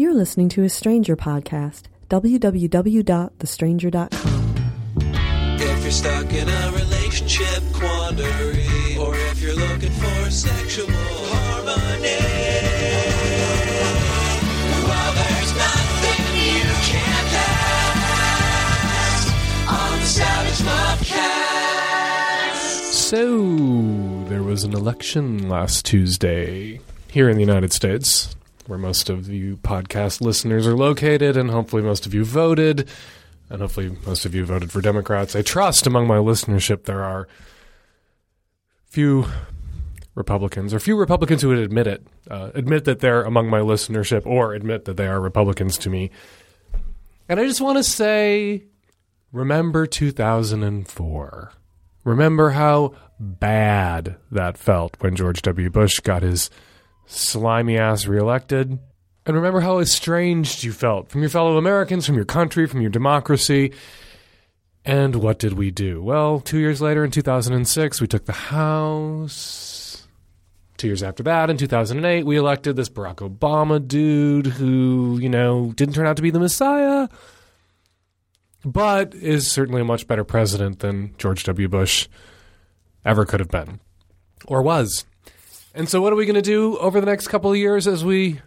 You're listening to a Stranger podcast. www.thestranger.com. If you're stuck in a relationship quandary, or if you're looking for sexual harmony, well, there's nothing you can't ask on the Savage Lovecast. So, there was an election last Tuesday here in the United States, where most of you podcast listeners are located, and hopefully most of you voted, and hopefully most of you voted for Democrats. I trust among my listenership there are few Republicans, or few Republicans who would admit it, uh, admit that they're among my listenership, or admit that they are Republicans to me. And I just want to say, remember 2004. Remember how bad that felt when George W. Bush got his slimy ass reelected? And remember how estranged you felt from your fellow Americans, from your country, from your democracy. And what did we do? Well, two years later in 2006, we took the House. Two years after that, in 2008, we elected this Barack Obama dude who, you know, didn't turn out to be the Messiah, but is certainly a much better president than George W. Bush ever could have been or was. And so, what are we going to do over the next couple of years as we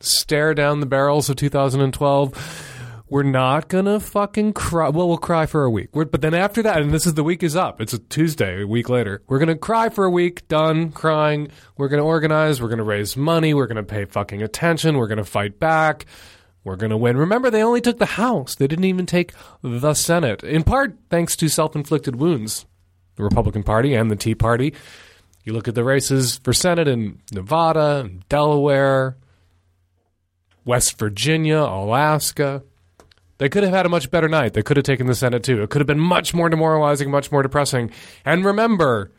stare down the barrels of 2012? We're not going to fucking cry. Well, we'll cry for a week. We're, but then after that, and this is the week is up, it's a Tuesday, a week later, we're going to cry for a week, done crying. We're going to organize. We're going to raise money. We're going to pay fucking attention. We're going to fight back. We're going to win. Remember, they only took the House, they didn't even take the Senate, in part thanks to self inflicted wounds. The Republican Party and the Tea Party. You look at the races for Senate in Nevada, and Delaware, West Virginia, Alaska. They could have had a much better night. They could have taken the Senate too. It could have been much more demoralizing, much more depressing. And remember,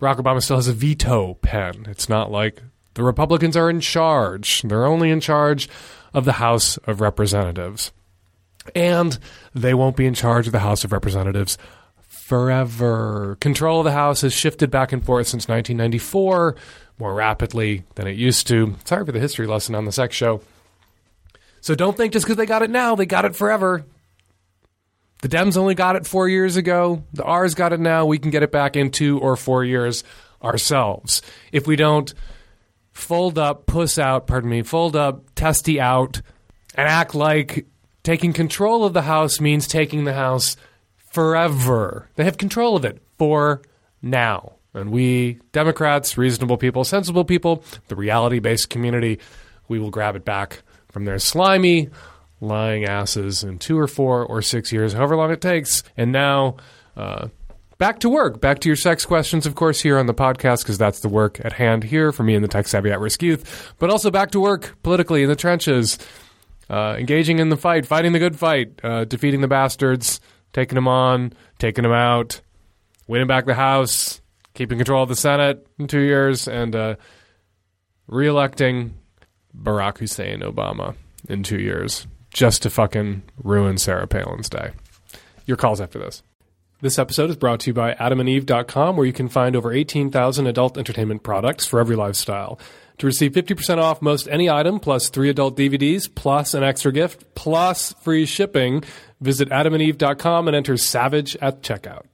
Barack Obama still has a veto pen. It's not like the Republicans are in charge. They're only in charge of the House of Representatives. And they won't be in charge of the House of Representatives forever. Control of the House has shifted back and forth since 1994 more rapidly than it used to. Sorry for the history lesson on the sex show. So don't think just because they got it now, they got it forever. The Dems only got it four years ago. The R's got it now. We can get it back in two or four years ourselves. If we don't fold up, puss out, pardon me, fold up, testy out, and act like taking control of the House means taking the House forever. They have control of it for now. And we, Democrats, reasonable people, sensible people, the reality based community, we will grab it back from their slimy, lying asses in two or four or six years, however long it takes. And now, uh, back to work. Back to your sex questions, of course, here on the podcast, because that's the work at hand here for me and the tech savvy at risk youth. But also back to work politically in the trenches, uh, engaging in the fight, fighting the good fight, uh, defeating the bastards, taking them on, taking them out, winning back the House, keeping control of the Senate in two years, and uh, re-electing Barack Hussein Obama in two years just to fucking ruin Sarah Palin's day. Your calls after this. This episode is brought to you by adamandeve.com, where you can find over 18,000 adult entertainment products for every lifestyle. To receive 50% off most any item, plus three adult DVDs, plus an extra gift, plus free shipping, visit adamandeve.com and enter SAVAGE at checkout.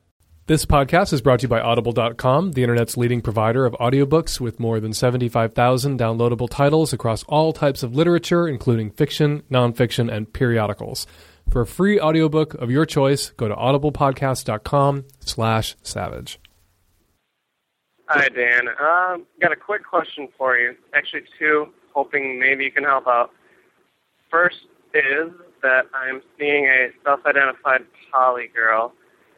This podcast is brought to you by Audible.com, the internet's leading provider of audiobooks with more than 75,000 downloadable titles across all types of literature, including fiction, nonfiction, and periodicals. For a free audiobook of your choice, go to audiblepodcast.com slash savage. Hi, Dan. Um, got a quick question for you. Actually, two, hoping maybe you can help out. First is that I'm seeing a self-identified poly girl,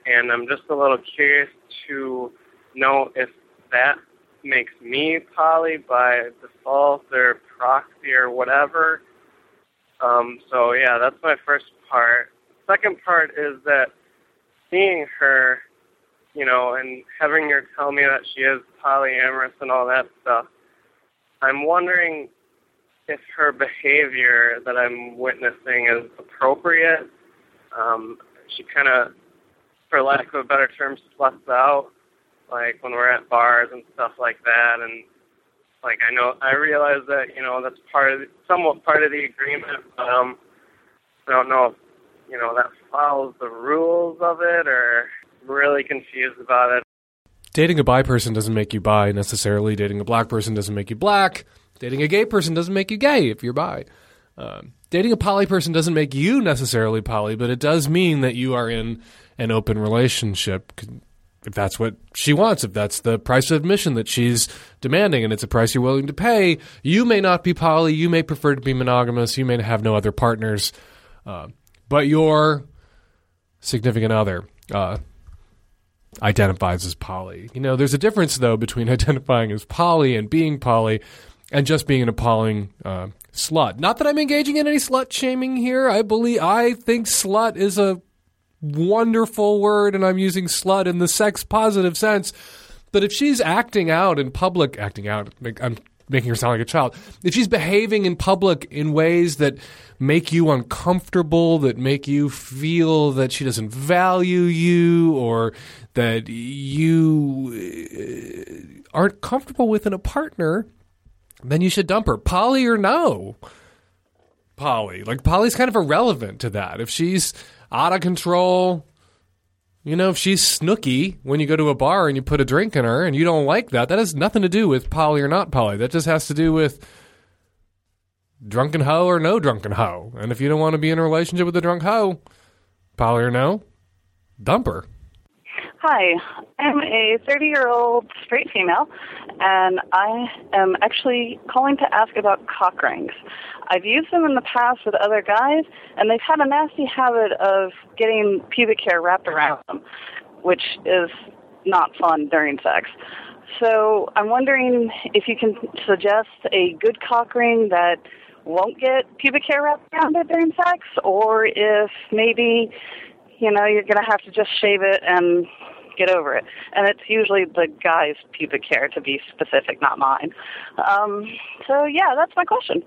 and I'm just a little curious to know if that makes me poly by default or proxy or whatever. Um, so yeah, that's my first part. Second part is that seeing her, you know, and having her tell me that she is polyamorous and all that stuff, I'm wondering if her behavior that I'm witnessing is appropriate. Um, she kind of, for lack of a better term, sluts out, like when we're at bars and stuff like that, and Like I know, I realize that you know that's part of, somewhat part of the agreement, but um, I don't know if you know that follows the rules of it, or I'm really confused about it. Dating a bi person doesn't make you bi necessarily. Dating a black person doesn't make you black. Dating a gay person doesn't make you gay if you're bi. Um, dating a poly person doesn't make you necessarily poly, but it does mean that you are in an open relationship if that's what she wants, if that's the price of admission that she's demanding and it's a price you're willing to pay, you may not be poly, you may prefer to be monogamous, you may have no other partners, uh, but your significant other uh, identifies as poly. You know, there's a difference though between identifying as poly and being poly and just being an appalling uh, slut. Not that I'm engaging in any slut shaming here. I believe I think slut is a wonderful word, and I'm using slut in the sex positive sense. But if she's acting out in public, acting out, I'm making her sound like a child. If she's behaving in public in ways that make you uncomfortable, that make you feel that she doesn't value you, or that you uh, aren't comfortable with in a partner, then you should dump her. Poly or no? Poly, Like, poly's kind of irrelevant to that. If she's out of control. You know, if she's Snooki when you go to a bar and you put a drink in her and you don't like that, that has nothing to do with poly or not poly. That just has to do with drunken hoe or no drunken hoe. And if you don't want to be in a relationship with a drunk hoe, poly or no, dump her. Hi, I'm a 30 year old straight female, and I am actually calling to ask about cock rings. I've used them in the past with other guys, and they've had a nasty habit of getting pubic hair wrapped around them, which is not fun during sex. So I'm wondering if you can suggest a good cock ring that won't get pubic hair wrapped around it during sex, or if maybe, you know, you're going to have to just shave it and get over it. And it's usually the guy's pubic hair, to be specific, not mine. Um, so yeah, that's my question.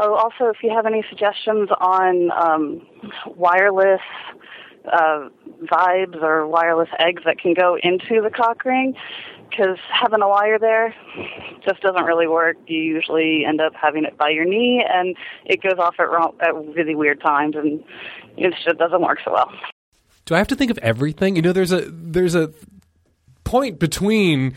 Oh, also, if you have any suggestions on um, wireless uh, vibes or wireless eggs that can go into the cock ring, because having a wire there just doesn't really work. You usually end up having it by your knee, and it goes off at, wrong, at really weird times, and it just doesn't work so well do I have to think of everything? You know, there's a there's a point between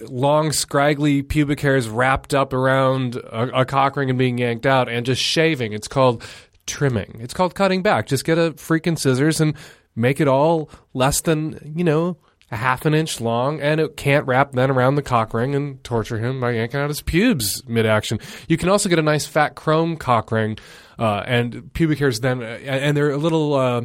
long, scraggly pubic hairs wrapped up around a, a cock ring and being yanked out, and just shaving. It's called trimming. It's called cutting back. Just get a freaking scissors and make it all less than you know a half an inch long, and it can't wrap then around the cock ring and torture him by yanking out his pubes mid action. You can also get a nice fat chrome cock ring, uh, and pubic hairs then, and they're a little. Uh,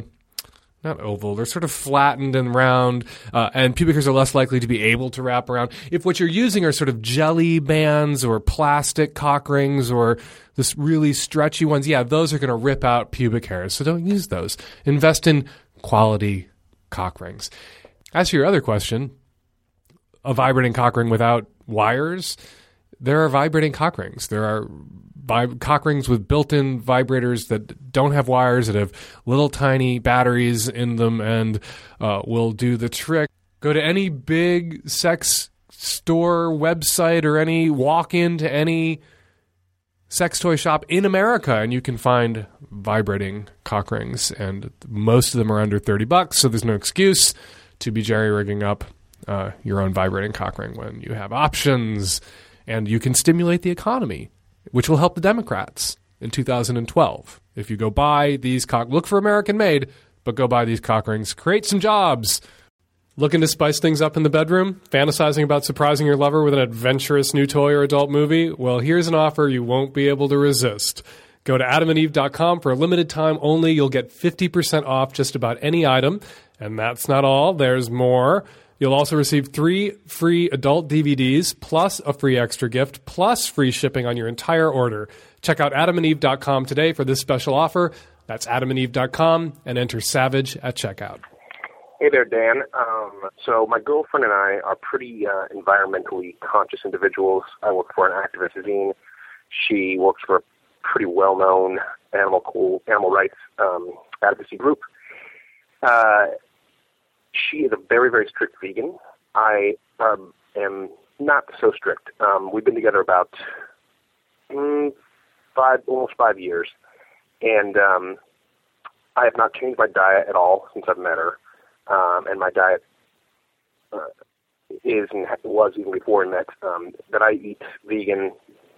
not oval. They're sort of flattened and round, uh, and pubic hairs are less likely to be able to wrap around. If what you're using are sort of jelly bands or plastic cock rings or this really stretchy ones, yeah, those are going to rip out pubic hairs. So don't use those. Invest in quality cock rings. As for your other question, a vibrating cock ring without wires, there are vibrating cock rings. There are vib- cock rings with built-in vibrators that don't have wires that have little tiny batteries in them and uh, will do the trick. Go to any big sex store website or any walk into any sex toy shop in America and you can find vibrating cock rings and most of them are under 30 bucks so there's no excuse to be jerry rigging up uh, your own vibrating cock ring when you have options and you can stimulate the economy which will help the Democrats in 2012. If you go buy these cock, look for American made, but go buy these cock rings, create some jobs. Looking to spice things up in the bedroom? Fantasizing about surprising your lover with an adventurous new toy or adult movie? Well, here's an offer you won't be able to resist. Go to adamandeve.com for a limited time only. You'll get 50% off just about any item. And that's not all, there's more. You'll also receive three free adult DVDs, plus a free extra gift, plus free shipping on your entire order. Check out adamandeve.com today for this special offer. That's adamandeve.com and enter Savage at checkout. Hey there, Dan. Um, so my girlfriend and I are pretty uh, environmentally conscious individuals. I work for an activist zine. She works for a pretty well-known animal cool animal rights um, advocacy group. Uh, she is a very, very strict vegan. I um, am not so strict. Um, we've been together about mm, five, almost five years, and um, I have not changed my diet at all since I've met her. Um, and my diet uh, is and was even before we met um, that I eat vegan,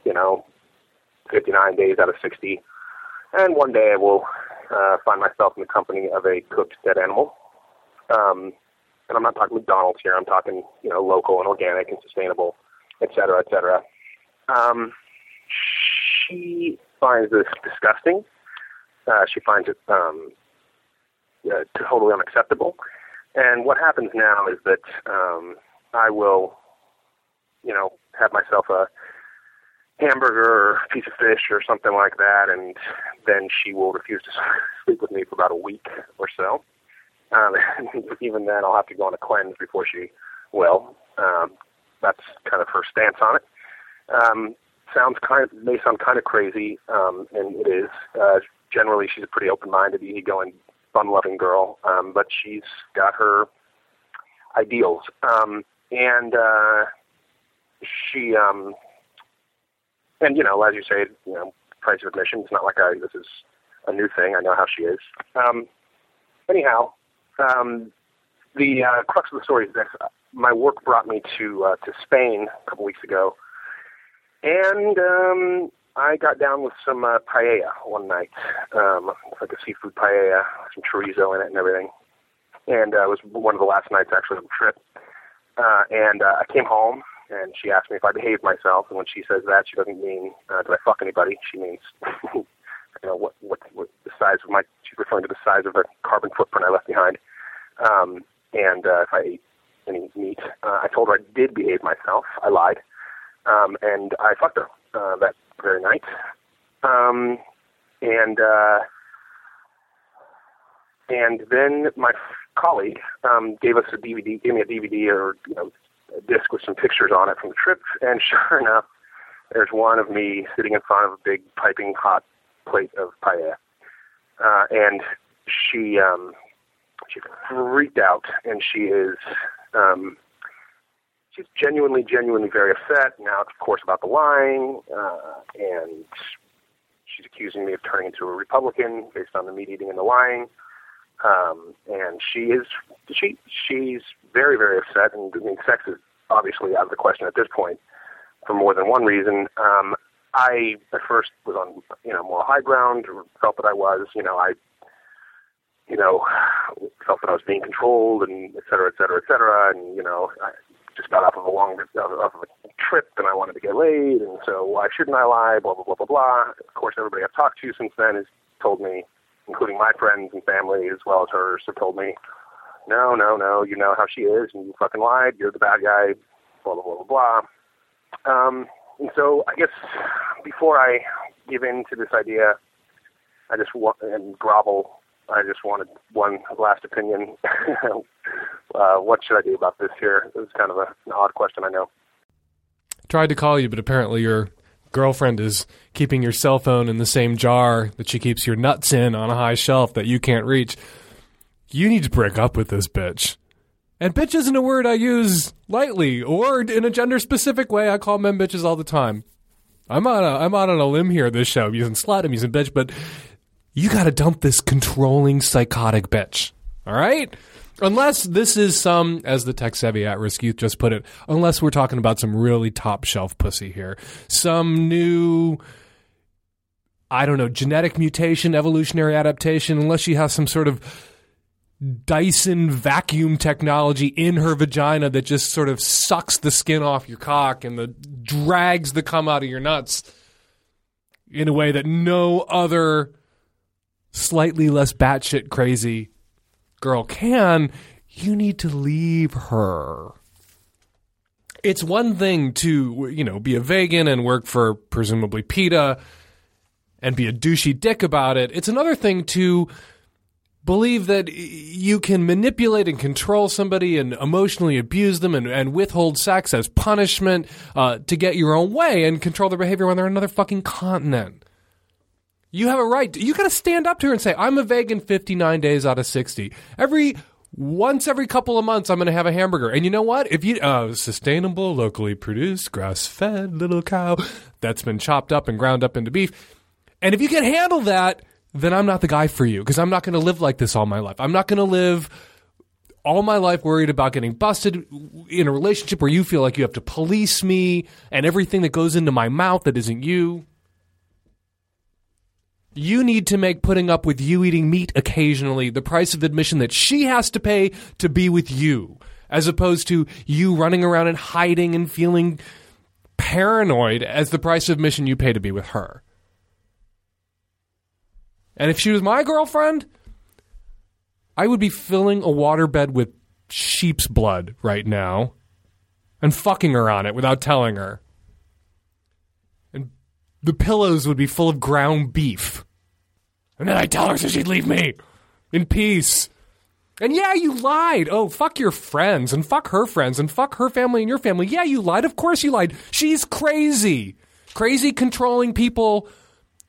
you know, 59 days out of 60. And one day I will uh, find myself in the company of a cooked dead animal. Um, and I'm not talking McDonald's here. I'm talking, you know, local and organic and sustainable, et cetera, et cetera. Um, she finds this disgusting. Uh, she finds it um, uh, totally unacceptable. And what happens now is that um, I will, you know, have myself a hamburger or piece of fish or something like that, and then she will refuse to sleep with me for about a week or so. Um, even then, I'll have to go on a cleanse before she will. Um, that's kind of her stance on it. Um, sounds kind of may sound kind of crazy, um, and it is. Uh, generally, she's a pretty open-minded, easygoing, fun-loving girl, um, but she's got her ideals, um, and uh, she, um, and you know, as you say, you know, price of admission. It's not like I this is a new thing. I know how she is. Um, anyhow, um, the uh, crux of the story is this: my work brought me to uh, to Spain a couple weeks ago, and um, I got down with some uh, paella one night. Um, like a seafood paella, some chorizo in it and everything. And uh, it was one of the last nights actually of the trip. Uh, and uh, I came home, and she asked me if I behaved myself. And when she says that, she doesn't mean uh, did I fuck anybody. She means you know what, what what the size of my. She's referring to the size of the carbon footprint I left behind. Um, and uh, if I ate any meat, uh, I told her I did behave myself. I lied, um, and I fucked her uh, that very night. Um, and uh, and then my colleague um, gave us a DVD, gave me a DVD or you know a disc with some pictures on it from the trip, and sure enough, there's one of me sitting in front of a big piping hot plate of paella, uh, and she um, she freaked out, and she is um, she's genuinely, genuinely very upset. Now, it's of course, about the lying, uh, and she's accusing me of turning into a Republican based on the meat eating and the lying. Um, and she is she she's very, very upset. And I mean, sex is obviously out of the question at this point for more than one reason. Um, I at first was on you know more high ground, felt that I was. You know, I you know felt that I was being controlled, and et cetera, et cetera, et cetera. And you know, I, just got off of a long off of a trip and I wanted to get laid and so why shouldn't I lie? Blah blah blah blah blah. Of course everybody I've talked to since then has told me, including my friends and family as well as hers, have told me, No, no, no, you know how she is and you fucking lied, you're the bad guy, blah blah blah blah blah. Um and so I guess before I give in to this idea I just want and grovel I just wanted one last opinion. uh, what should I do about this here? It's kind of a, an odd question, I know. Tried to call you, but apparently your girlfriend is keeping your cell phone in the same jar that she keeps your nuts in on a high shelf that you can't reach. You need to break up with this bitch. And bitch isn't a word I use lightly or in a gender specific way. I call men bitches all the time. I'm on a I'm out on a limb here this show. I'm using slut, I'm using bitch, but you got to dump this controlling psychotic bitch. All right? Unless this is some, as the tech savvy at risk youth just put it, unless we're talking about some really top shelf pussy here. Some new, I don't know, genetic mutation, evolutionary adaptation, unless she has some sort of Dyson vacuum technology in her vagina that just sort of sucks the skin off your cock and the drags the cum out of your nuts in a way that no other slightly less batshit crazy girl can, you need to leave her. It's one thing to, you know, be a vegan and work for presumably PETA and be a douchey dick about it. It's another thing to believe that you can manipulate and control somebody and emotionally abuse them and, and withhold sex as punishment uh, to get your own way and control their behavior when they're on another fucking continent. You have a right. You got to stand up to her and say, I'm a vegan 59 days out of 60. Every once every couple of months, I'm going to have a hamburger. And you know what? If you uh, sustainable, locally produced, grass fed little cow that's been chopped up and ground up into beef, and if you can handle that, then I'm not the guy for you because I'm not going to live like this all my life. I'm not going to live all my life worried about getting busted in a relationship where you feel like you have to police me and everything that goes into my mouth that isn't you. You need to make putting up with you eating meat occasionally the price of admission that she has to pay to be with you, as opposed to you running around and hiding and feeling paranoid as the price of admission you pay to be with her. And if she was my girlfriend, I would be filling a waterbed with sheep's blood right now and fucking her on it without telling her. And the pillows would be full of ground beef. And then I'd tell her so she'd leave me in peace. And yeah, you lied. Oh, fuck your friends and fuck her friends and fuck her family and your family. Yeah, you lied. Of course you lied. She's crazy. Crazy controlling people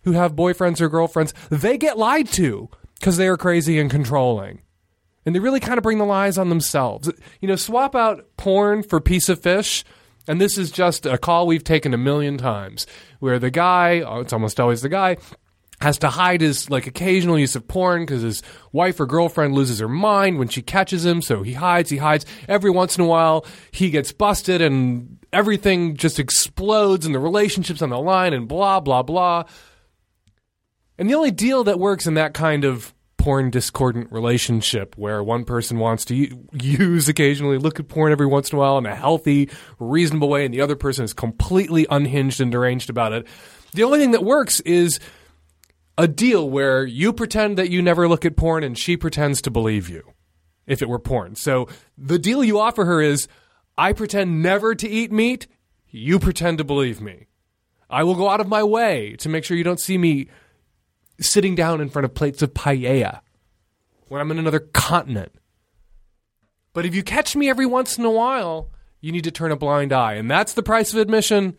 who have boyfriends or girlfriends, they get lied to because they are crazy and controlling. And they really kind of bring the lies on themselves. You know, swap out porn for piece of fish. And this is just a call we've taken a million times where the guy, oh, it's almost always the guy, has to hide his like occasional use of porn because his wife or girlfriend loses her mind when she catches him. So he hides, he hides. Every once in a while, he gets busted and everything just explodes and the relationship's on the line and blah, blah, blah. And the only deal that works in that kind of porn discordant relationship where one person wants to use occasionally, look at porn every once in a while in a healthy, reasonable way, and the other person is completely unhinged and deranged about it. The only thing that works is a deal where you pretend that you never look at porn and she pretends to believe you if it were porn. So the deal you offer her is I pretend never to eat meat, you pretend to believe me. I will go out of my way to make sure you don't see me sitting down in front of plates of paella when I'm in another continent. But if you catch me every once in a while, you need to turn a blind eye. And that's the price of admission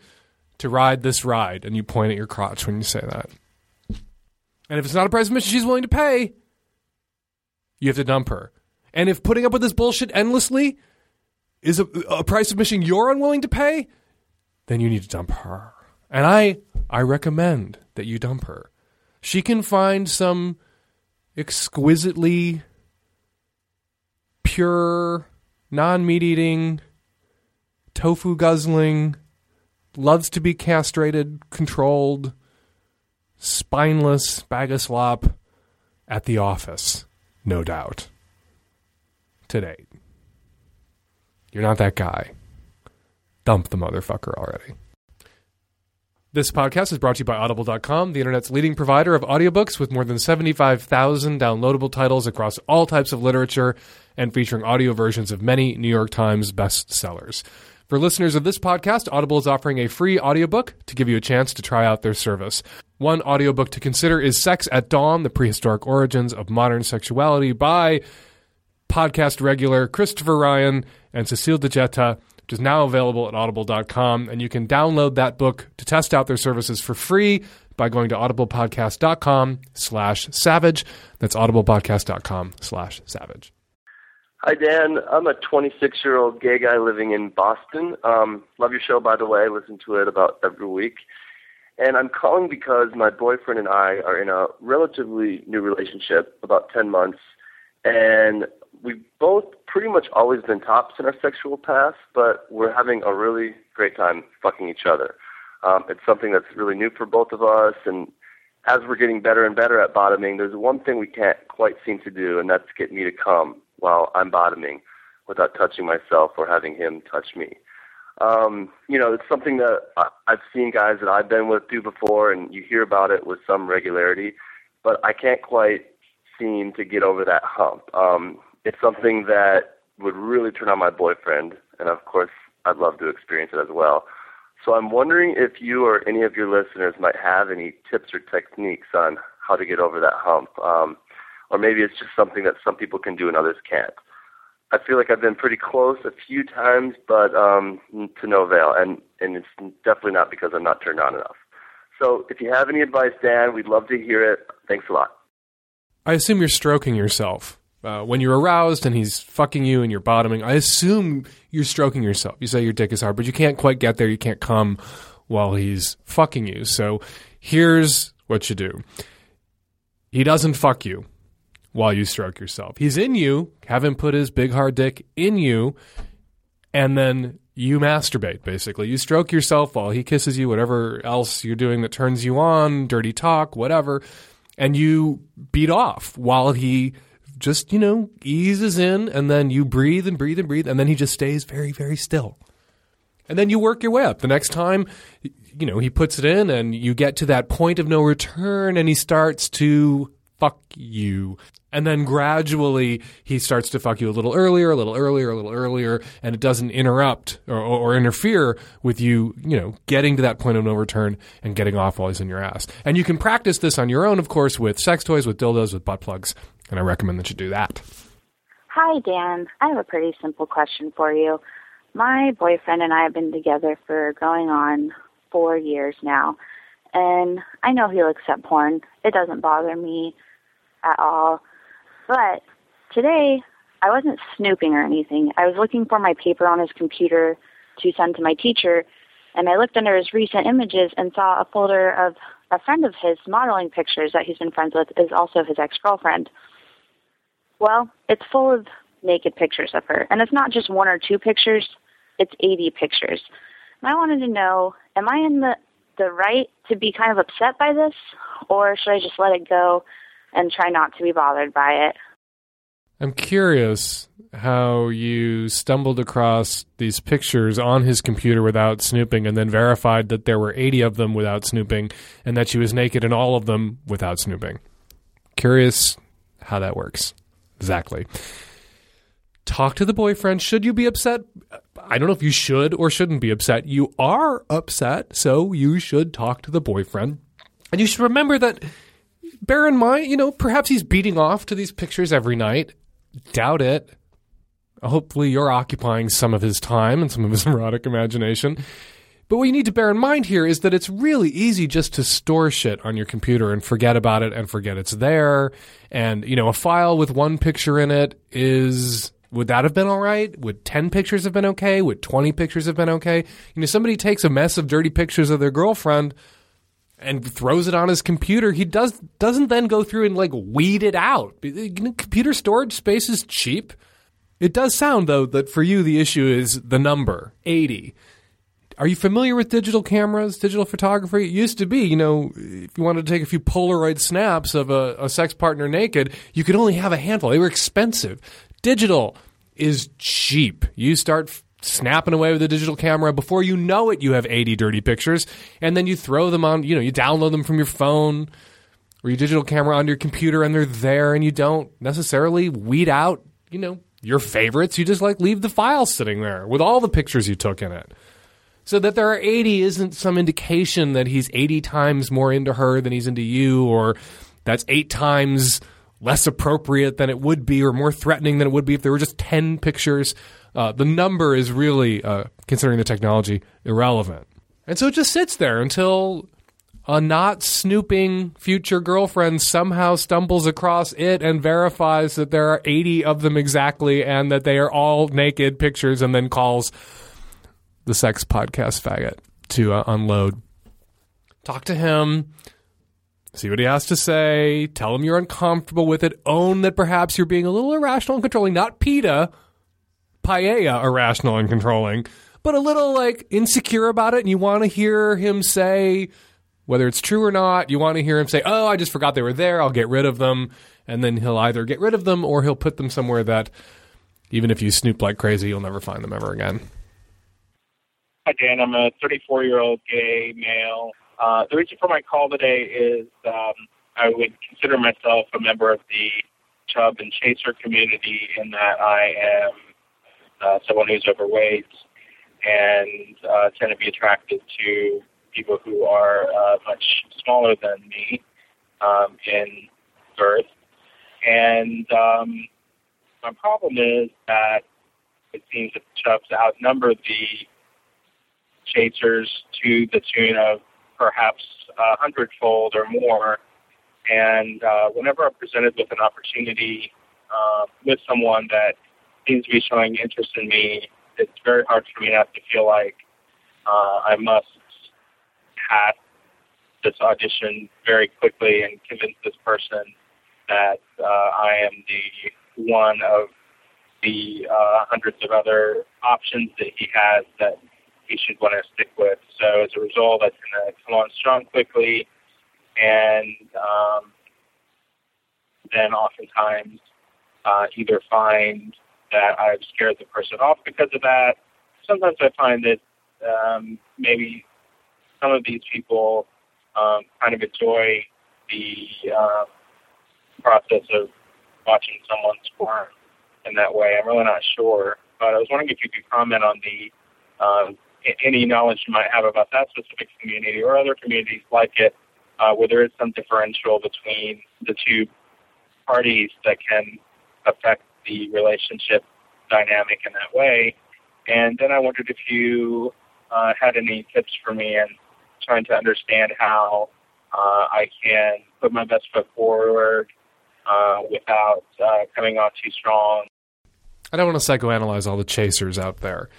to ride this ride. And you point at your crotch when you say that. And if it's not a price of admission she's willing to pay, you have to dump her. And if putting up with this bullshit endlessly is a, a price of admission you're unwilling to pay, then you need to dump her. And I I recommend that you dump her she can find some exquisitely pure, non meat eating, tofu guzzling, loves to be castrated, controlled, spineless bag of slop at the office, no doubt. Today. You're not that guy. Dump the motherfucker already. This podcast is brought to you by Audible.com, the internet's leading provider of audiobooks with more than 75,000 downloadable titles across all types of literature and featuring audio versions of many New York Times bestsellers. For listeners of this podcast, Audible is offering a free audiobook to give you a chance to try out their service. One audiobook to consider is Sex at Dawn The Prehistoric Origins of Modern Sexuality by podcast regular Christopher Ryan and Cacilda Jethá which is now available at audible.com. And you can download that book to test out their services for free by going to audiblepodcast.com slash savage. That's audiblepodcast.com slash savage. Hi, Dan. I'm a 26 year old gay guy living in Boston. Um, love your show, by the way. Listen to it about every week. And I'm calling because my boyfriend and I are in a relatively new relationship, about 10 months. And we've both pretty much always been tops in our sexual past, but we're having a really great time fucking each other. Um, it's something that's really new for both of us, and as we're getting better and better at bottoming, there's one thing we can't quite seem to do, and that's get me to come while I'm bottoming without touching myself or having him touch me. Um, you know, it's something that I've seen guys that I've been with do before, and you hear about it with some regularity, but I can't quite seem to get over that hump. Um, it's something that would really turn on my boyfriend, and of course, I'd love to experience it as well. So I'm wondering if you or any of your listeners might have any tips or techniques on how to get over that hump, um, or maybe it's just something that some people can do and others can't. I feel like I've been pretty close a few times, but um, to no avail, and and it's definitely not because I'm not turned on enough. So if you have any advice, Dan, we'd love to hear it. Thanks a lot. I assume you're stroking yourself uh, when you're aroused and he's fucking you and you're bottoming, I assume you're stroking yourself. You say your dick is hard, but you can't quite get there. You can't come while he's fucking you. So here's what you do. He doesn't fuck you while you stroke yourself. He's in you, have him put his big hard dick in you, and then you masturbate basically. You stroke yourself while he kisses you, whatever else you're doing that turns you on, dirty talk, whatever, and you beat off while he just, you know, eases in and then you breathe and breathe and breathe and then he just stays very, very still. And then you work your way up. The next time, you know, he puts it in and you get to that point of no return and he starts to fuck you. And then gradually he starts to fuck you a little earlier, a little earlier, a little earlier, and it doesn't interrupt or, or, interfere with you, you know, getting to that point of no return and getting off while he's in your ass. And you can practice this on your own, of course, with sex toys, with dildos, with butt plugs. And I recommend that you do that. Hi, Dan. I have a pretty simple question for you. My boyfriend and I have been together for going on four years now, and I know he'll accept porn. It doesn't bother me at all. But today, I wasn't snooping or anything. I was looking for my paper on his computer to send to my teacher, and I looked under his recent images and saw a folder of a friend of his modeling pictures that he's been friends with is also his ex-girlfriend. Well, it's full of naked pictures of her, and it's not just one or two pictures it's 80 pictures. And I wanted to know, am I in the the right to be kind of upset by this, or should I just let it go and try not to be bothered by it? I'm curious how you stumbled across these pictures on his computer without snooping and then verified that there were 80 of them without snooping and that she was naked in all of them without snooping. Curious how that works. Exactly talk to the boyfriend. Should you be upset? I don't know if you should or shouldn't be upset. You are upset, so you should talk to the boyfriend. And you should remember that, bear in mind, you know, perhaps he's beating off to these pictures every night. Doubt it. Hopefully, you're occupying some of his time and some of his erotic imagination. But what you need to bear in mind here is that it's really easy just to store shit on your computer and forget about it and forget it's there. And, you know, a file with one picture in it is would that have been all right? Would 10 pictures have been okay? Would 20 pictures have been okay? You know, somebody takes a mess of dirty pictures of their girlfriend and throws it on his computer. He does doesn't then go through and like weed it out. Computer storage space is cheap. It does sound though that for you the issue is the number 80. Are you familiar with digital cameras, digital photography? It used to be, you know, if you wanted to take a few Polaroid snaps of a, a sex partner naked, you could only have a handful. They were expensive. Digital is cheap. You start snapping away with a digital camera before you know it you have 80 dirty pictures and then you throw them on, you know, you download them from your phone or your digital camera on your computer and they're there and you don't necessarily weed out, you know, your favorites. You just like leave the file sitting there with all the pictures you took in it. So that there are 80 isn't some indication that he's 80 times more into her than he's into you or that's 8 times less appropriate than it would be or more threatening than it would be if there were just 10 pictures. Uh, the number is really, uh, considering the technology, irrelevant. And so it just sits there until a not snooping future girlfriend somehow stumbles across it and verifies that there are 80 of them exactly and that they are all naked pictures and then calls the sex podcast faggot to uh, unload. Talk to him See what he has to say. Tell him you're uncomfortable with it. Own that perhaps you're being a little irrational and controlling. Not PETA, paella irrational and controlling, but a little like insecure about it. And you want to hear him say, whether it's true or not, you want to hear him say, Oh, I just forgot they were there. I'll get rid of them. And then he'll either get rid of them or he'll put them somewhere that even if you snoop like crazy, you'll never find them ever again. Hi, Dan. I'm a 34 year old gay male uh, the reason for my call today is um, I would consider myself a member of the chub and chaser community in that I am uh, someone who's overweight and uh, tend to be attracted to people who are uh, much smaller than me um, in girth. And um, my problem is that it seems that chubs outnumber the chasers to the tune of perhaps a hundredfold or more. And uh, whenever I'm presented with an opportunity uh, with someone that seems to be showing interest in me, it's very hard for me not to feel like uh, I must pass this audition very quickly and convince this person that uh, I am the one of the uh, hundreds of other options that he has that he should want to stick with. So as a result, I tend to come on strong quickly, and um, then oftentimes uh, either find that I've scared the person off because of that. Sometimes I find that um, maybe some of these people um, kind of enjoy the uh, process of watching someone squirm in that way. I'm really not sure, but I was wondering if you could comment on the um, any knowledge you might have about that specific community or other communities like it, uh, where there is some differential between the two parties that can affect the relationship dynamic in that way. And then I wondered if you uh, had any tips for me in trying to understand how uh, I can put my best foot forward uh, without uh, coming on too strong. I don't want to psychoanalyze all the chasers out there.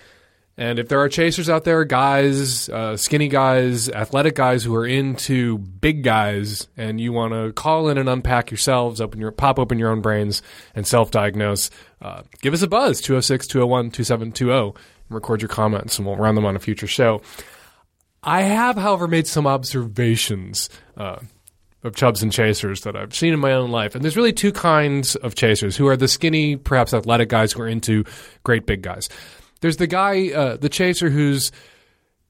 And if there are chasers out there, guys, uh, skinny guys, athletic guys who are into big guys, and you want to call in and unpack yourselves, open your pop open your own brains, and self diagnose, uh, give us a buzz 206 201 2720 and record your comments, and we'll run them on a future show. I have, however, made some observations uh, of chubs and chasers that I've seen in my own life. And there's really two kinds of chasers who are the skinny, perhaps athletic guys who are into great big guys. There's the guy, uh, the chaser, who's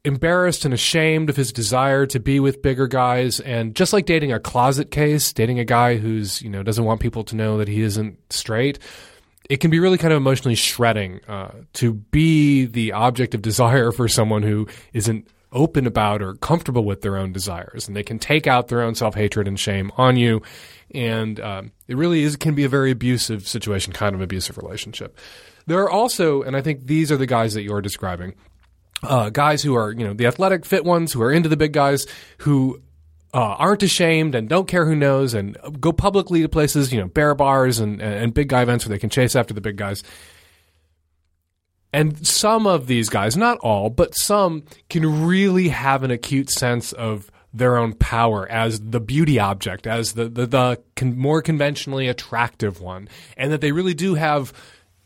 embarrassed and ashamed of his desire to be with bigger guys. And just like dating a closet case dating a guy who's you know doesn't want people to know that he isn't straight it can be really kind of emotionally shredding uh, to be the object of desire for someone who isn't open about or comfortable with their own desires. And they can take out their own self-hatred and shame on you. And um, it really is can be a very abusive situation kind of abusive relationship there are also, and I think these are the guys that you're describing, uh, guys who are, you know, the athletic fit ones who are into the big guys who uh, aren't ashamed and don't care who knows and go publicly to places, you know, bear bars and, and big guy events where they can chase after the big guys. And some of these guys, not all, but some can really have an acute sense of their own power as the beauty object, as the, the, the con- more conventionally attractive one. And that they really do have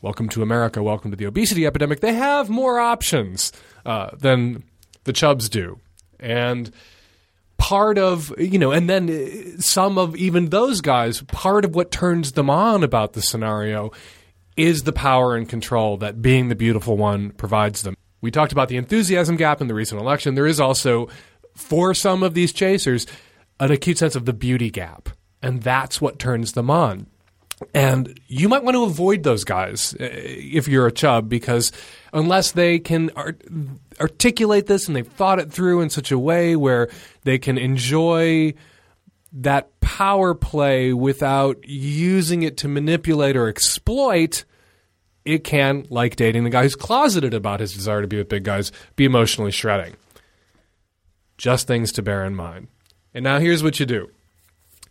welcome to America, welcome to the obesity epidemic, they have more options uh, than the chubs do. And part of, you know, and then uh, some of even those guys, part of what turns them on about the scenario is the power and control that being the beautiful one provides them. We talked about the enthusiasm gap in the recent election. There is also, for some of these chasers, an acute sense of the beauty gap. And that's what turns them on. And you might want to avoid those guys uh, if you're a chub because unless they can art- articulate this and they've thought it through in such a way where they can enjoy that power play without using it to manipulate or exploit, it can, like dating the guy who's closeted about his desire to be with big guys, be emotionally shredding. Just things to bear in mind. And now here's what you do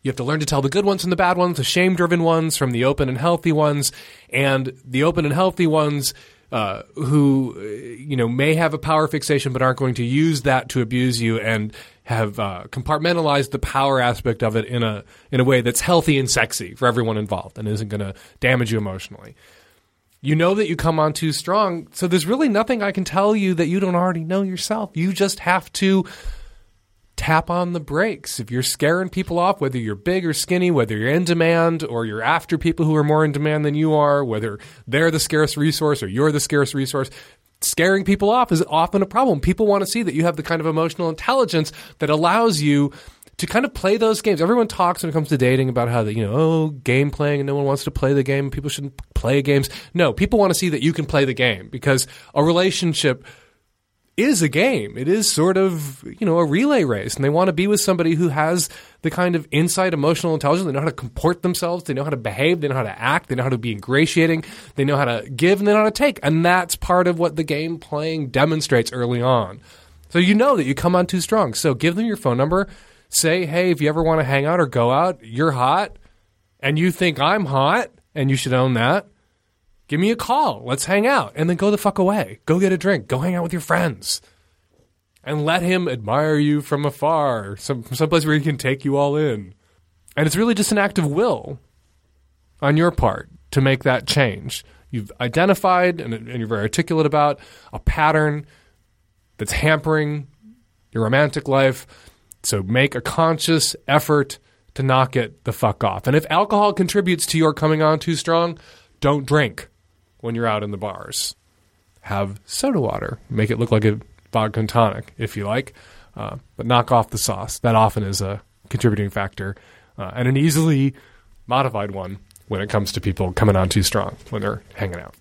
you have to learn to tell the good ones from the bad ones, the shame driven ones from the open and healthy ones, and the open and healthy ones uh, who you know may have a power fixation but aren't going to use that to abuse you and have uh, compartmentalized the power aspect of it in a in a way that's healthy and sexy for everyone involved and isn't going to damage you emotionally. You know that you come on too strong, so there's really nothing I can tell you that you don't already know yourself. You just have to tap on the brakes. If you're scaring people off, whether you're big or skinny, whether you're in demand or you're after people who are more in demand than you are, whether they're the scarce resource or you're the scarce resource, scaring people off is often a problem. People want to see that you have the kind of emotional intelligence that allows you to kind of play those games. Everyone talks when it comes to dating about how the, you know, oh, game playing and no one wants to play the game. People shouldn't play games. No, people want to see that you can play the game because a relationship – is a game. It is sort of, you know, a relay race. And they want to be with somebody who has the kind of insight, emotional intelligence. They know how to comport themselves. They know how to behave. They know how to act. They know how to be ingratiating. They know how to give and they know how to take. And that's part of what the game playing demonstrates early on. So you know that you come on too strong. So give them your phone number. Say, hey, if you ever want to hang out or go out, you're hot and you think I'm hot and you should own that, give me a call. Let's hang out. And then go the fuck away. Go get a drink. Go hang out with your friends. And let him admire you from afar, some someplace where he can take you all in. And it's really just an act of will on your part to make that change. You've identified and, and you're very articulate about a pattern that's hampering your romantic life. So make a conscious effort to knock it the fuck off. And if alcohol contributes to your coming on too strong, don't drink when you're out in the bars. Have soda water. Make it look like a vodka and tonic if you like, uh, but knock off the sauce. That often is a contributing factor uh, and an easily modified one when it comes to people coming on too strong when they're hanging out.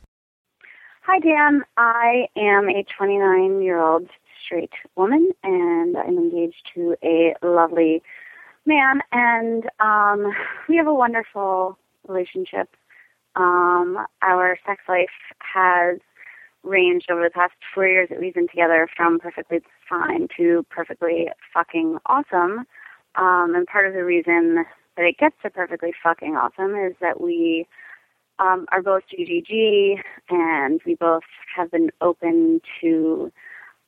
Hi, Dan. I am a 29 year old straight woman, and I'm engaged to a lovely man, and um, we have a wonderful relationship. Um, our sex life has ranged over the past four years that we've been together from perfectly fine to perfectly fucking awesome. Um, and part of the reason that it gets to perfectly fucking awesome is that we um, are both GGG and we both have been open to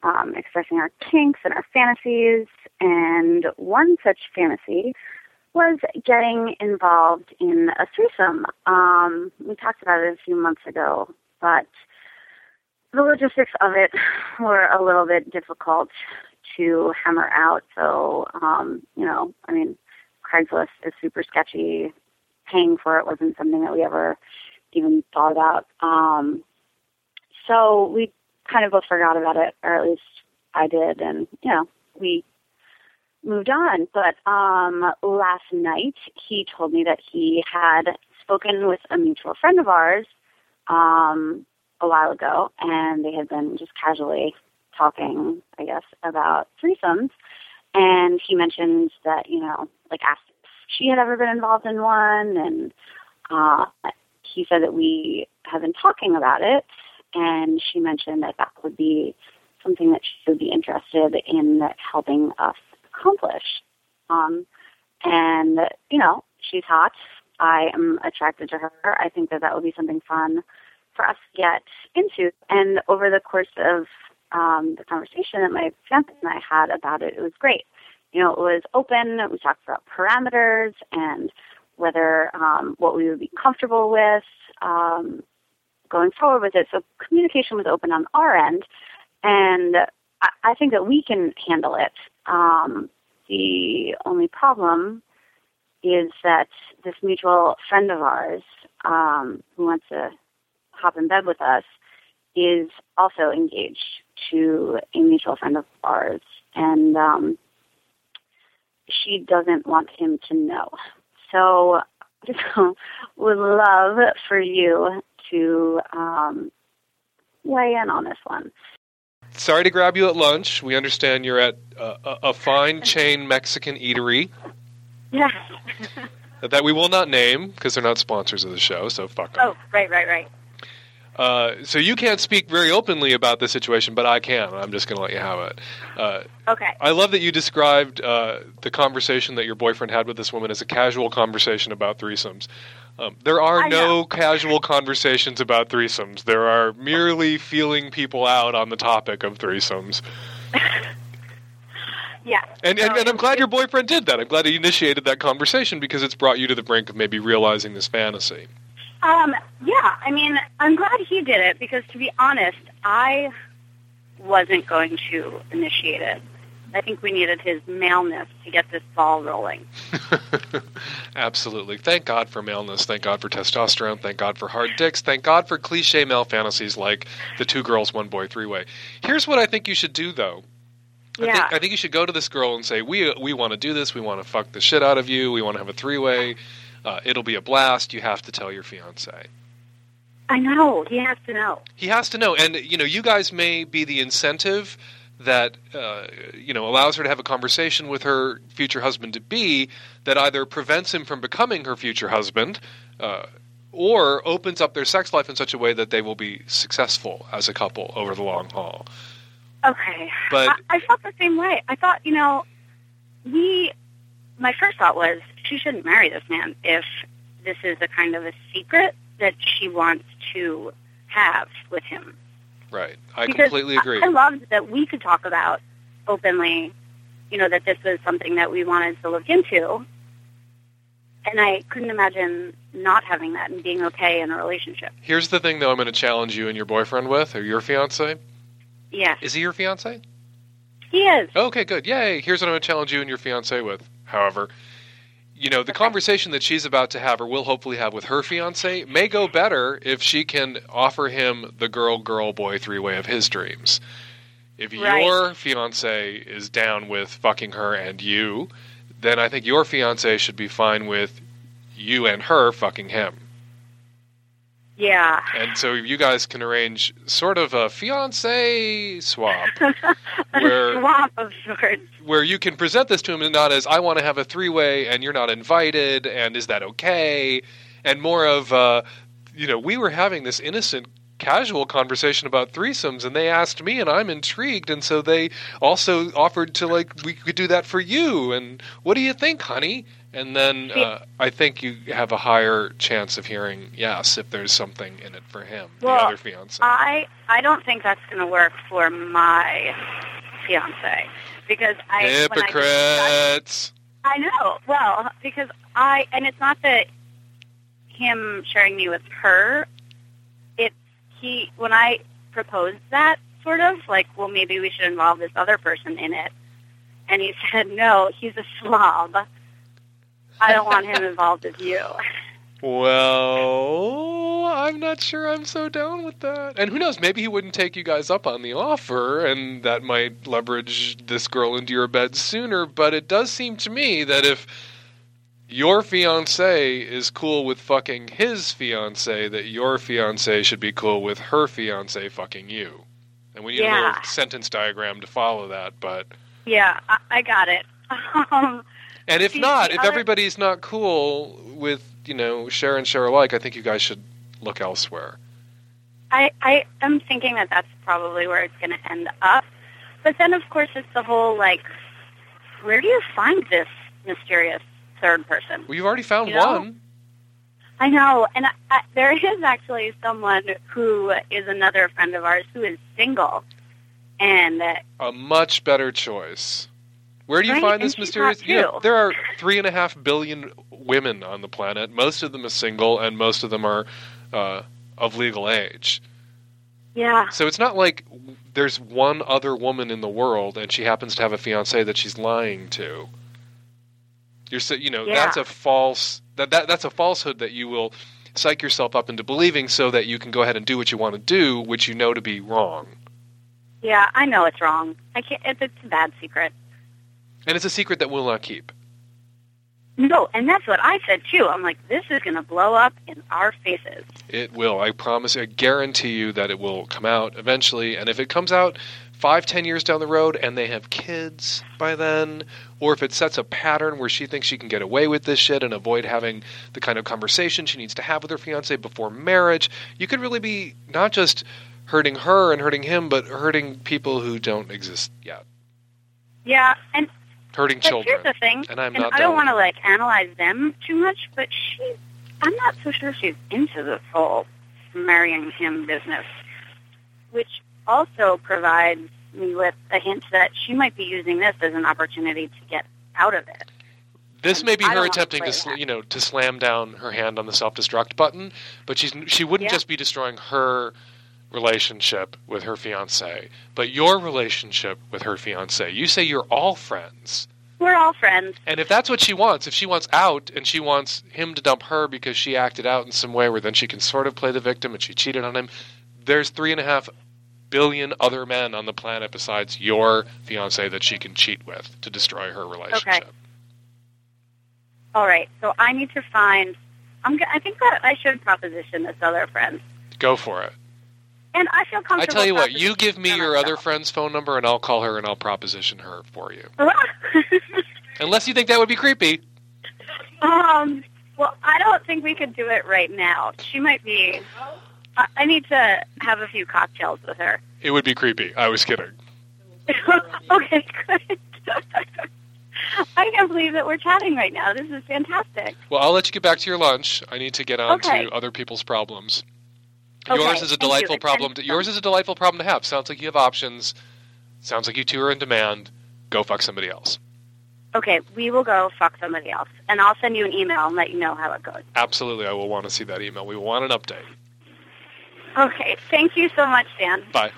um, expressing our kinks and our fantasies. And one such fantasy was getting involved in a threesome. Um, we talked about it a few months ago, but the logistics of it were a little bit difficult to hammer out. So, um, you know, I mean, Craigslist is super sketchy. Paying for it wasn't something that we ever even thought about. Um, so we kind of both forgot about it, or at least I did, and you know, we moved on. But um, last night he told me that he had spoken with a mutual friend of ours um, a while ago, and they had been just casually talking, I guess, about threesomes. And he mentioned that, you know, like asked if she had ever been involved in one, and uh, he said that we have been talking about it, and she mentioned that that would be something that she would be interested in helping us accomplish. Um, and you know, she's hot. I am attracted to her. I think that that would be something fun for us to get into. And over the course of um, the conversation that my fiance and I had about it, it was great. You know, it was open. We talked about parameters and whether um, what we would be comfortable with um, going forward with it. So communication was open on our end, and I, I think that we can handle it. Um, the only problem is that this mutual friend of ours um, who wants to hop in bed with us is also engaged to a mutual friend of ours, and um, she doesn't want him to know. So, would love for you to um, weigh in on this one. Sorry to grab you at lunch. We understand you're at a, a fine chain Mexican eatery. Yeah. that we will not name because they're not sponsors of the show, so fuck them. Oh, right, right, right. Uh, so you can't speak very openly about this situation, but I can. I'm just going to let you have it. Uh, okay. I love that you described uh, the conversation that your boyfriend had with this woman as a casual conversation about threesomes. Um, there are I no know. casual conversations about threesomes. There are merely feeling people out on the topic of threesomes. Yeah. And, and, and I'm glad your boyfriend did that. I'm glad he initiated that conversation because it's brought you to the brink of maybe realizing this fantasy. Um, yeah, I mean, I'm glad he did it because to be honest, I wasn't going to initiate it. I think we needed his maleness to get this ball rolling. Absolutely. Thank God for maleness. Thank God for testosterone. Thank God for hard dicks. Thank God for cliche male fantasies like the two girls, one boy, three way. Here's what I think you should do, though. I Yeah. think, I think you should go to this girl and say, "We we want to do this. We want to fuck the shit out of you. We want to have a three way. Uh, it'll be a blast. You have to tell your fiance." I know. He has to know. He has to know, and you know, you guys may be the incentive that uh, you know allows her to have a conversation with her future husband to be that either prevents him from becoming her future husband. Uh, or opens up their sex life in such a way that they will be successful as a couple over the long haul. Okay. But- I, I felt the same way. I thought, you know, we. My first thought was she shouldn't marry this man if this is a kind of a secret that she wants to have with him. Right. I Because completely agree. I, I loved that we could talk about openly, you know, that this was something that we wanted to look into. And I couldn't imagine not having that and being okay in a relationship. Here's the thing, though. I'm going to challenge you and your boyfriend with, or your fiance. Yeah, Is he your fiance? he is. Okay, good. Yay. Here's what I'm going to challenge you and your fiance with. However, you know, the conversation that she's about to have or will hopefully have with her fiance may go better if she can offer him the girl girl boy three way of his dreams. If Right. your fiance is down with fucking her and you, then I think your fiance should be fine with you and her fucking him. Yeah. And so you guys can arrange sort of a fiance swap where a swamp of sorts. where you can present this to him and not as I want to have a three way and you're not invited and is that okay and more of uh, you know we were having this innocent casual conversation about threesomes and they asked me and I'm intrigued and so they also offered to like we could do that for you and what do you think honey and then uh, I think you have a higher chance of hearing yes if there's something in it for him the Well, other fiance I I don't think that's going to work for my fiance because I when I hypocrites I know. Well, because I and it's not that him sharing me with her. It's he when I proposed that sort of like, well, maybe we should involve this other person in it, and he said, no, he's a slob. I don't want him involved with you. Well, I'm not sure I'm so down with that. And who knows, maybe he wouldn't take you guys up on the offer, and that might leverage this girl into your bed sooner. But it does seem to me that if your fiance is cool with fucking his fiance, that your fiance should be cool with her fiance fucking you. And we need a little sentence diagram to follow that, but. Yeah, I, I got it. Um, And if not, if other- everybody's not cool with, you know, share and share alike, I think you guys should look elsewhere. I, I am thinking that that's probably where it's going to end up. But then, of course, it's the whole like, where do you find this mysterious third person? Well, you've already found You know? one. I know, and I, I, there is actually someone who is another friend of ours who is single, and A much better choice. Where do you Right, find this mysterious? You know, there are three and a half billion women on the planet. Most of them are single, and most of them are uh, of legal age. yeah, So it's not like there's one other woman in the world, and she happens to have a fiance that she's lying to. You're, so, you know, Yeah. that's a false. That, that that's a falsehood that you will psych yourself up into believing, so that you can go ahead and do what you want to do, which you know to be wrong. yeah, I know it's wrong. I can't. It's, it's a bad secret. And it's a secret that we'll not keep. No, and that's what I said too. I'm like, this is going to blow up in our faces. It will. I promise. I guarantee you that it will come out eventually. And if it comes out five, ten years down the road, and they have kids by then, or if it sets a pattern where she thinks she can get away with this shit and avoid having the kind of conversation she needs to have with her fiance before marriage, you could really be not just hurting her and hurting him, but hurting people who don't exist yet, Yeah, and hurting but children. here's the thing, And I'm and not I don't want to like analyze them too much, but she, I'm not so sure she's into this whole marrying him business, which also provides me with a hint that she might be using this as an opportunity to get out of it. This may be her attempting to, sl- you know, to slam down her hand on the self-destruct button, but she's she wouldn't Yeah. just be destroying her relationship with her fiance, but your relationship with her fiance. You say you're all friends. We're all friends. And if that's what she wants, if she wants out and she wants him to dump her because she acted out in some way where then she can sort of play the victim and she cheated on him, there's three and a half billion other men on the planet besides your fiance that she can cheat with to destroy her relationship. Okay. All right, so I need to find. I'm. I think that I should proposition this other friend, Go for it. And I feel I tell you what, you give me your other friend's phone number and I'll call her and I'll proposition her for you. Unless you think that would be creepy. um. Well, I don't think we could do it right now. She might be. I, I need to have a few cocktails with her. It would be creepy. I was kidding. okay, good. I can't believe that we're chatting right now. This is fantastic. Well, I'll let you get back to your lunch. I need to get on Okay. to other people's problems. Okay, yours is a thank you. delightful problem. To, yours is a delightful problem to have. Sounds like you have options. Sounds like you two are in demand. Go fuck somebody else. Okay, we will go fuck somebody else, and I'll send you an email and let you know how it goes. Absolutely, I will want to see that email. We want an update. Okay, thank you so much, Dan. Bye.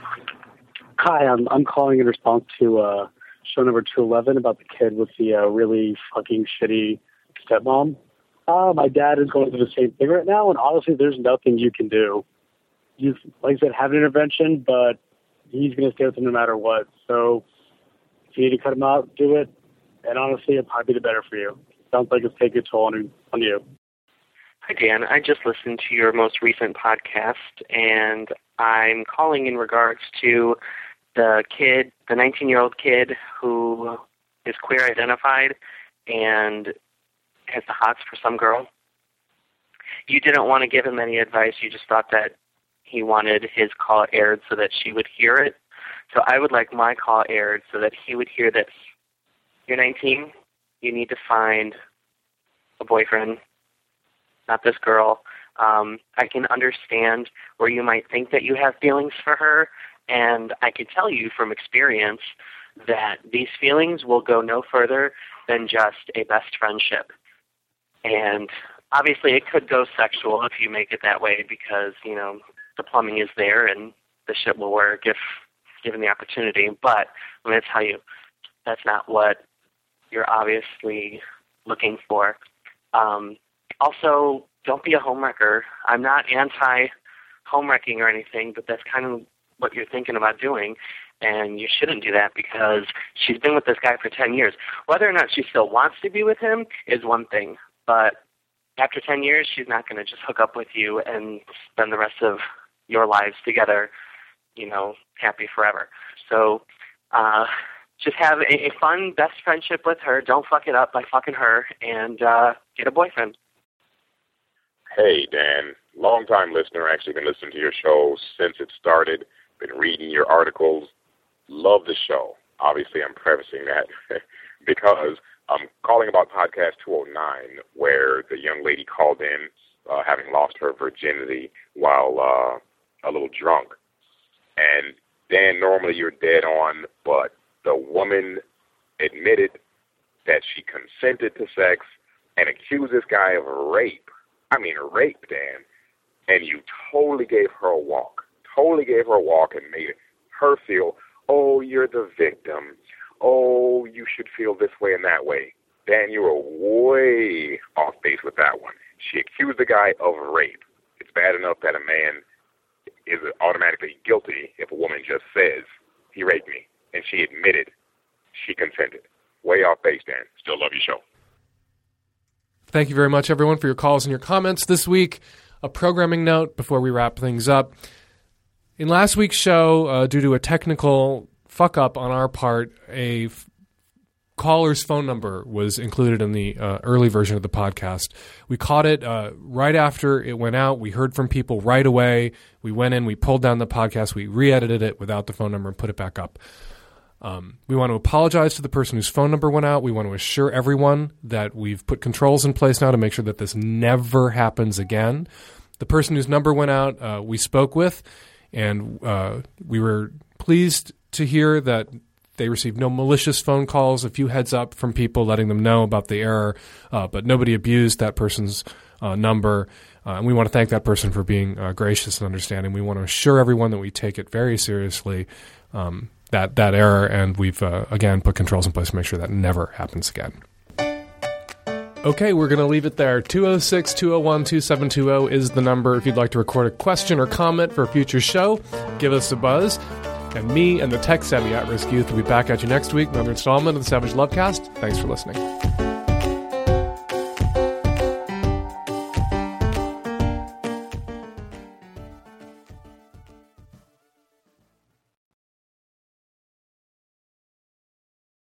Hi, I'm I'm calling in response to uh, show number two eleven about the kid with the uh, really fucking shitty stepmom. Uh, my dad is going through the same thing right now, and honestly, there's nothing you can do. You, like I said, have an intervention, but he's going to stay with him no matter what. So if you need to cut him out, do it. And honestly, it'd probably be the better for you. Sounds like it's taking a toll on, on you. Hi, Dan. I just listened to your most recent podcast, and I'm calling in regards to the kid, the 19 year old kid who is queer identified and has the hots for some girl. You didn't want to give him any advice. You just thought that he wanted his call aired so that she would hear it. So I would like my call aired so that he would hear that you're 19, you need to find a boyfriend not this girl. Um, I can understand where you might think that you have feelings for her, and I can tell you from experience that these feelings will go no further than just a best friendship. And obviously, it could go sexual if you make it that way because you know the plumbing is there and the shit will work if given the opportunity. But going to tell you, that's not what you're obviously looking for. Um, also, don't be a homewrecker. I'm not anti homewrecking or anything, but that's kind of what you're thinking about doing. And you shouldn't do that because she's been with this guy for 10 years. Whether or not she still wants to be with him is one thing. But after 10 years, she's not going to just hook up with you and spend the rest of your lives together, you know, happy forever. So, uh, just have a, a fun best friendship with her. Don't fuck it up by fucking her and uh, get a boyfriend. Hey, Dan. Long-time listener. Actually been listening to your show since it started. Been reading your articles. Love the show. Obviously, I'm prefacing that because I'm calling about podcast 209, where the young lady called in uh, having lost her virginity while uh, a little drunk. And Dan, normally you're dead on, but the woman admitted that she consented to sex and accused this guy of rape. I mean, rape, Dan. And you totally gave her a walk. Totally gave her a walk and made her feel, oh, you're the victim. Oh, you should feel this way and that way. Dan, you were way off base with that one. She accused the guy of rape. It's bad enough that a man is automatically guilty if a woman just says, he raped me. And she admitted she consented. Way off base, Dan. Still love your show. Thank you very much, everyone, for your calls and your comments this week. A programming note before we wrap things up. In last week's show, uh, due to a technical fuck up on our part, a f- caller's phone number was included in the uh, early version of the podcast. We caught it uh, right after it went out. We heard from people right away. We went in, we pulled down the podcast, we re edited it without the phone number and put it back up. Um, we want to apologize to the person whose phone number went out. We want to assure everyone that we've put controls in place now to make sure that this never happens again. The person whose number went out, uh, we spoke with, and uh, we were pleased to hear that they received no malicious phone calls, a few heads up from people letting them know about the error, uh, but nobody abused that person's uh, number. Uh, and we want to thank that person for being uh, gracious and understanding. We want to assure everyone that we take it very seriously. Um, that that error, and we've uh, again put controls in place to make sure that never happens again. Okay, we're going to leave it there. 206 201 2720 is the number if you'd like to record a question or comment for a future show. Give us a buzz. And me and the tech savvy at risk youth will be back at you next week. With another installment of the Savage Lovecast. Thanks for listening.